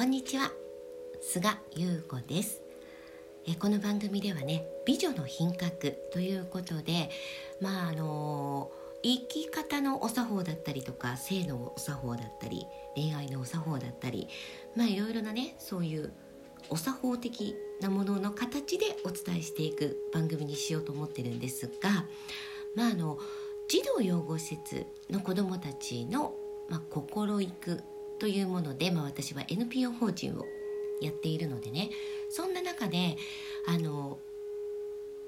こんにちは。菅優子です。えこの番組ではね美女の品格ということでまああの生き方のお作法だったりとか性のお作法だったり恋愛のお作法だったりまあいろいろなねそういうお作法的なものの形でお伝えしていく番組にしようと思ってるんですがまああの児童養護施設の子どもたちの、まあ、心育というもので、まあ、私は NPO 法人をやっているのでねそんな中であの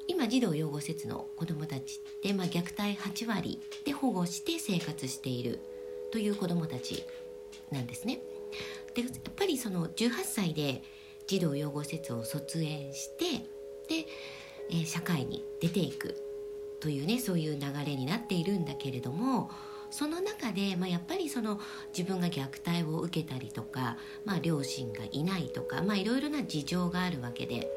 今児童養護施設の子どもたちって、まあ、虐待8割で保護して生活しているという子どもたちなんですね。でやっぱりその18歳で児童養護施設を卒園してで、えー、社会に出ていくというねそういう流れになっているんだけれどもその中で、まあ、やっぱりその自分が虐待を受けたりとか、まあ、両親がいないとか、まあ、いろいろな事情があるわけで、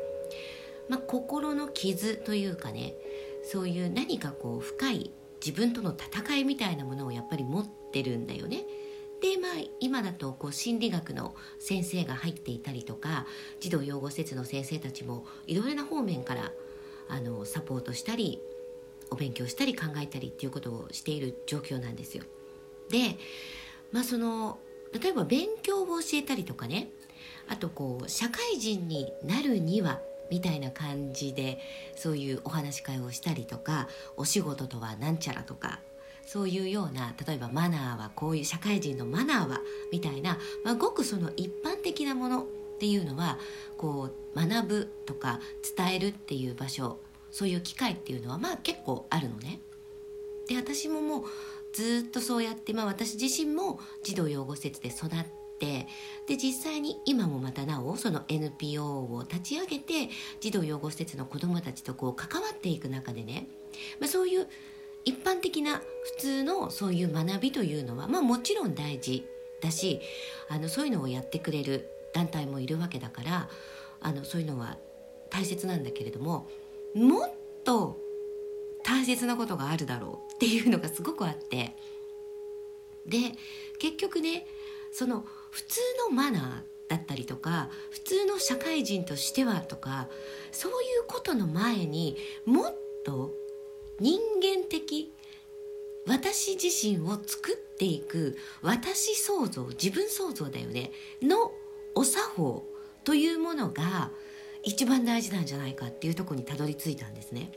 まあ、心の傷というかねそういう何かこう深い自分との戦いみたいなものをやっぱり持ってるんだよね。でまあ今だとこう心理学の先生が入っていたりとか児童養護施設の先生たちもいろいろな方面からあのサポートしたりお勉強したり考えたりっていうことをしている状況なんですよ。でまあその例えば勉強を教えたりとかねあとこう社会人になるにはみたいな感じでそういうお話し会をしたりとかお仕事とはなんちゃらとかそういうような例えばマナーはこういう社会人のマナーはみたいな、まあ、ごくその一般的なものっていうのはこう学ぶとか伝えるっていう場所そういう機会っていうのはまあ結構あるのね。で私ももうずっとそうやって、まあ、私自身も児童養護施設で育ってで実際に今もまたなおその NPO を立ち上げて児童養護施設の子どもたちとこう関わっていく中でね、まあ、そういう一般的な普通のそういう学びというのは、まあ、もちろん大事だしあのそういうのをやってくれる団体もいるわけだからあのそういうのは大切なんだけれどももっと大切なことがあるだろうっていうのがすごくあって。で結局ねその普通のマナーだったりとか普通の社会人としてはとかそういうことの前にもっと人間的私自身を作っていく私創造自分創造だよねのお作法というものが一番大事なんじゃないかっていうとこにたどり着いたんですね。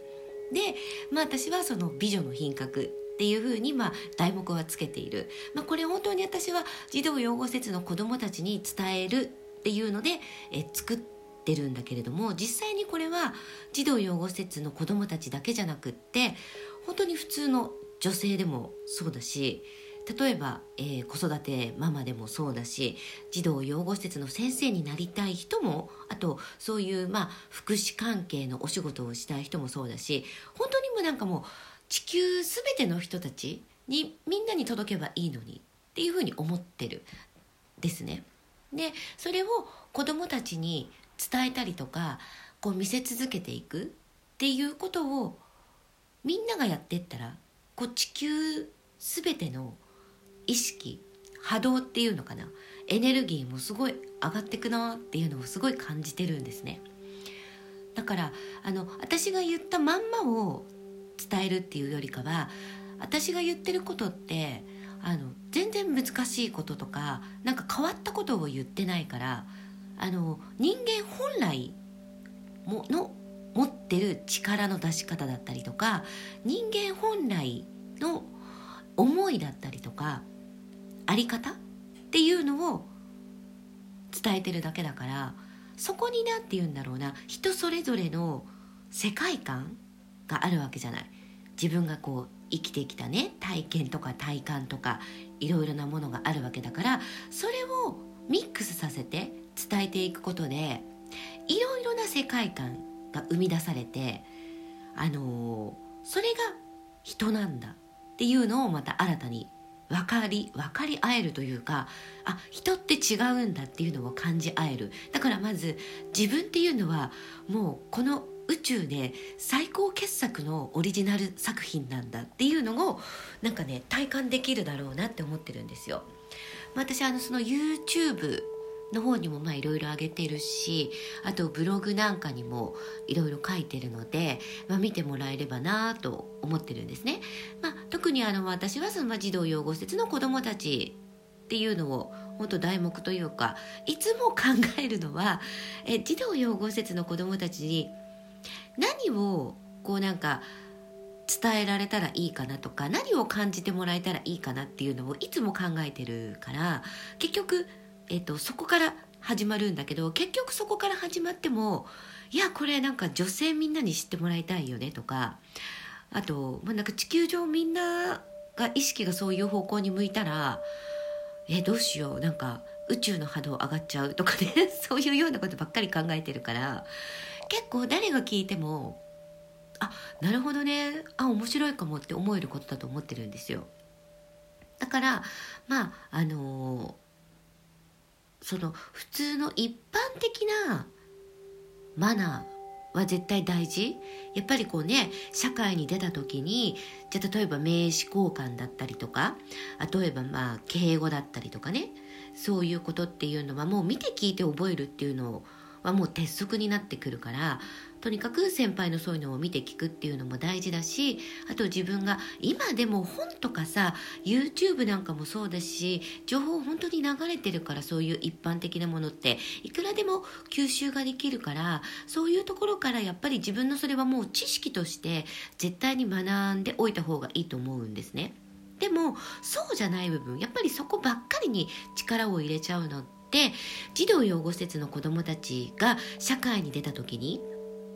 で、まあ、私はその美女の品格っていうふうにまあ題目はつけている、まあ、これ本当に私は児童養護施設の子どもたちに伝えるっていうのでえ作ってるんだけれども実際にこれは児童養護施設の子どもたちだけじゃなくって本当に普通の女性でもそうだし例えば、えー、子育てママでもそうだし児童養護施設の先生になりたい人もあとそういう、まあ、福祉関係のお仕事をしたい人もそうだし本当にもうなんかもう地球全ての人たちにみんなに届けばいいのにっていうふうに思ってるですね。でそれを子どもたちに伝えたりとかこう見せ続けていくっていうことをみんながやってったらこう地球全ての意識波動っていうのかな？エネルギーもすごい上がってくなっていうのをすごい感じてるんですね。だからあの私が言ったまんまを伝えるっていうよりかは私が言ってることってあの全然難しいこととかなんか変わったことを言ってないからあの人間本来もの持ってる力の出し方だったりとか人間本来の思いだったりとかあり方っていうのを伝えてるだけだからそこに何て言うんだろうな。人それぞれの世界観があるわけじゃない。自分がこう生きてきたね体験とか体感とかいろいろなものがあるわけだからそれをミックスさせて伝えていくことでいろいろな世界観が生み出されてあのー、それが人なんだっていうのをまた新たに分かり分かり合えるというかあ人って違うんだっていうのを感じ合えるだからまず自分っていうのはもうこの宇宙で最高傑作のオリジナル作品なんだっていうのをなんかね体感できるだろうなって思ってるんですよ。私あのその YouTube の方にもまあいろいろ上げてるしあとブログなんかにもいろいろ書いてるので、まあ、見てもらえればなと思ってるんですね。まあ、特にあの私はその児童養護施設の子どもたちっていうのを本当題目というかいつも考えるのはえ児童養護施設の子どもたちに何をこうなんか伝えられたらいいかなとか何を感じてもらえたらいいかなっていうのをいつも考えてるから結局えーと、そこから始まるんだけど結局そこから始まってもいやこれなんか女性みんなに知ってもらいたいよねとかあと、まあ、なんか地球上みんなが意識がそういう方向に向いたらえどうしようなんか宇宙の波動上がっちゃうとかね そういうようなことばっかり考えてるから結構誰が聞いてもあなるほどねあ面白いかもって思えることだと思ってるんですよ。だからまああのーその普通の一般的なマナーは絶対大事？やっぱりこうね社会に出た時にじゃ例えば名刺交換だったりとか例えばまあ敬語だったりとかねそういうことっていうのはもう見て聞いて覚えるっていうのをはもう鉄則になってくるからとにかく先輩のそういうのを見て聞くっていうのも大事だしあと自分が今でも本とかさ YouTube なんかもそうだし情報本当に流れてるからそういう一般的なものっていくらでも吸収ができるからそういうところからやっぱり自分のそれはもう知識として絶対に学んでおいた方がいいと思うんですね。でもそうじゃない部分やっぱりそこばっかりに力を入れちゃうのって児童養護施設の子どもたちが社会に出た時に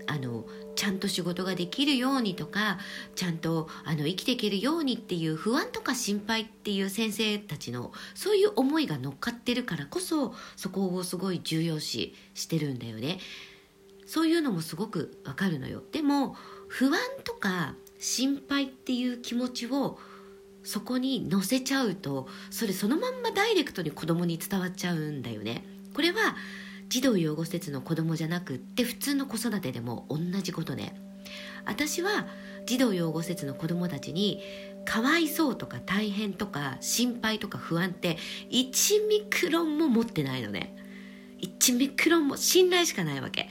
あのちゃんと仕事ができるようにとかちゃんとあの生きていけるようにっていう不安とか心配っていう先生たちのそういう思いが乗っかってるからこそそこをすごい重要視してるんだよね。そういうのもすごくわかるのよ。でも不安とか心配っていう気持ちをそこに乗せちゃうとそれそのまんまダイレクトに子供に伝わっちゃうんだよね。これは児童養護施設の子供じゃなくって普通の子育てでも同じことね。私は児童養護施設の子供たちにかわいそうとか大変とか心配とか不安って1ミクロンも持ってないのね。1ミクロンも信頼しかないわけ。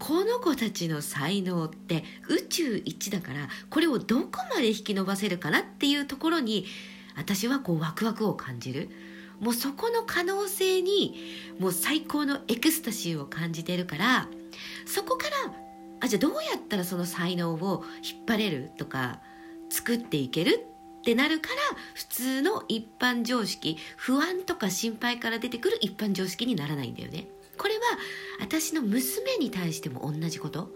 この子たちの才能って宇宙一だからこれをどこまで引き伸ばせるかなっていうところに私はこうワクワクを感じる。もうそこの可能性にもう最高のエクスタシーを感じてるからそこからあじゃあどうやったらその才能を引っ張れるとか作っていけるってなるから普通の一般常識不安とか心配から出てくる一般常識にならないんだよね。これは私の娘に対しても同じこと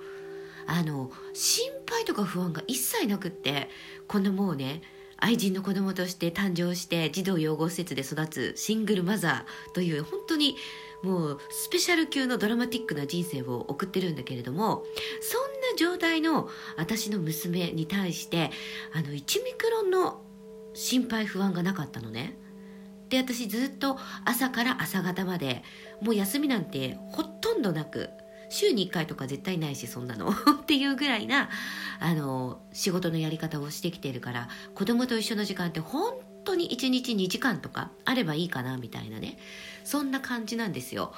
あの心配とか不安が一切なくってこのもうね愛人の子供として誕生して児童養護施設で育つシングルマザーという本当にもうスペシャル級のドラマティックな人生を送ってるんだけれどもそんな状態の私の娘に対してあの1ミクロンの心配不安がなかったのね。で私ずっと朝から朝方までもう休みなんてほとんどなく週に1回とか絶対ないしそんなの。っていうぐらいなあの仕事のやり方をしてきてるから子供と一緒の時間って本当に1日2時間とかあればいいかなみたいなね。そんな感じなんですよ。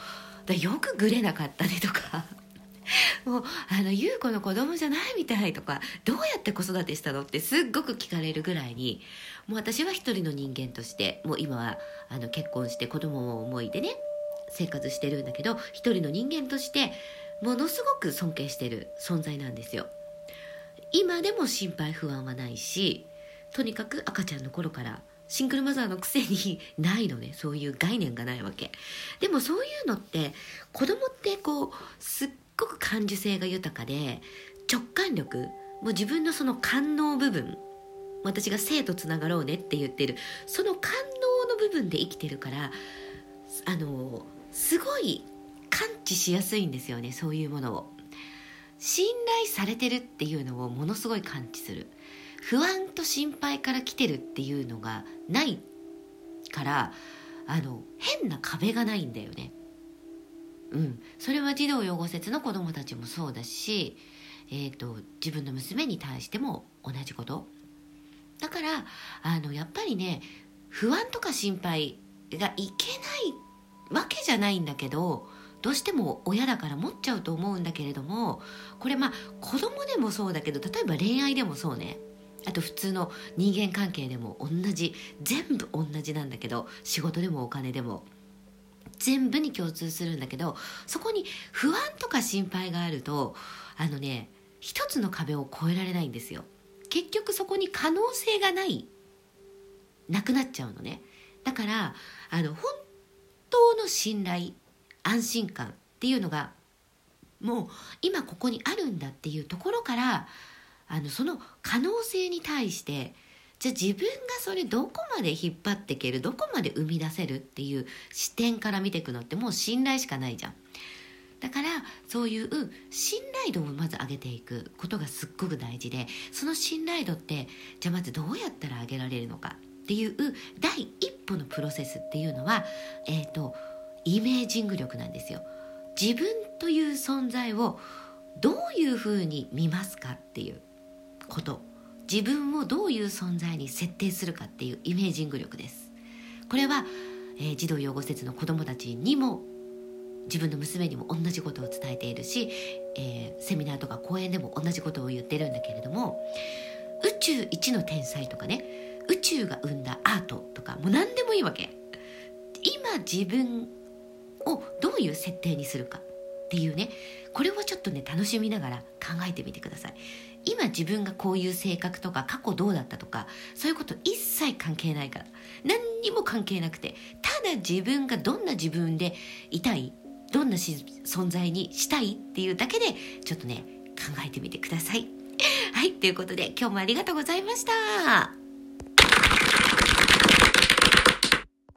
だよくグレなかったねとか。もうあの優子の子供じゃないみたいとかどうやって子育てしたのってすっごく聞かれるぐらいにもう私は一人の人間としてもう今はあの結婚して子供を思いでね生活してるんだけど一人の人間としてものすごく尊敬してる存在なんですよ。今でも心配不安はないしとにかく赤ちゃんの頃からシングルマザーのくせにないのね。そういう概念がないわけ。でもそういうのって子供ってこうすっごく感受性が豊かで直感力もう自分のその感能部分私が生とつながろうねって言ってる。その感能の部分で生きてるからあのすごい感知しやすいんですよねそういうものを。信頼されてるっていうのをものすごい感知する。不安と心配から来てるっていうのがないからあの変な壁がないんだよね。うん。それは児童養護施設の子どもたちもそうだし、えーと、自分の娘に対しても同じこと。だからあのやっぱりね不安とか心配がいけないわけじゃないんだけどどうしても親だから持っちゃうと思うんだけれどもこれまあ子供でもそうだけど例えば恋愛でもそうね。あと普通の人間関係でも同じ全部同じなんだけど仕事でもお金でも全部に共通するんだけどそこに不安とか心配があるとあのね一つの壁を越えられないんですよ。結局そこに可能性がないなくなっちゃうのねだからあの本当の信頼安心感っていうのがもう今ここにあるんだっていうところからあのその可能性に対してじゃあ自分がそれどこまで引っ張っていけるどこまで生み出せるっていう視点から見ていくのってもう信頼しかないじゃん。だからそういう信頼度をまず上げていくことがすっごく大事でその信頼度ってじゃあまずどうやったら上げられるのかっていう第一歩のプロセスっていうのは、えーと、イメージング力なんですよ。自分という存在をどういうふうに見ますかっていうこと自分をどういう存在に設定するかっていうイメージング力ですこれは、えー、児童養護施設の子どもたちにも自分の娘にも同じことを伝えているし、えー、セミナーとか講演でも同じことを言ってるんだけれども宇宙一の天才とかね宇宙が生んだアートとかもう何でもいいわけ。今自分をどういう設定にするかっていうねこれをちょっとね楽しみながら考えてみてください。今自分がこういう性格とか過去どうだったとかそういうこと一切関係ないから。何にも関係なくてただ自分がどんな自分でいたいどんな存在にしたいっていうだけでちょっとね考えてみてください。はいということで今日もありがとうございました。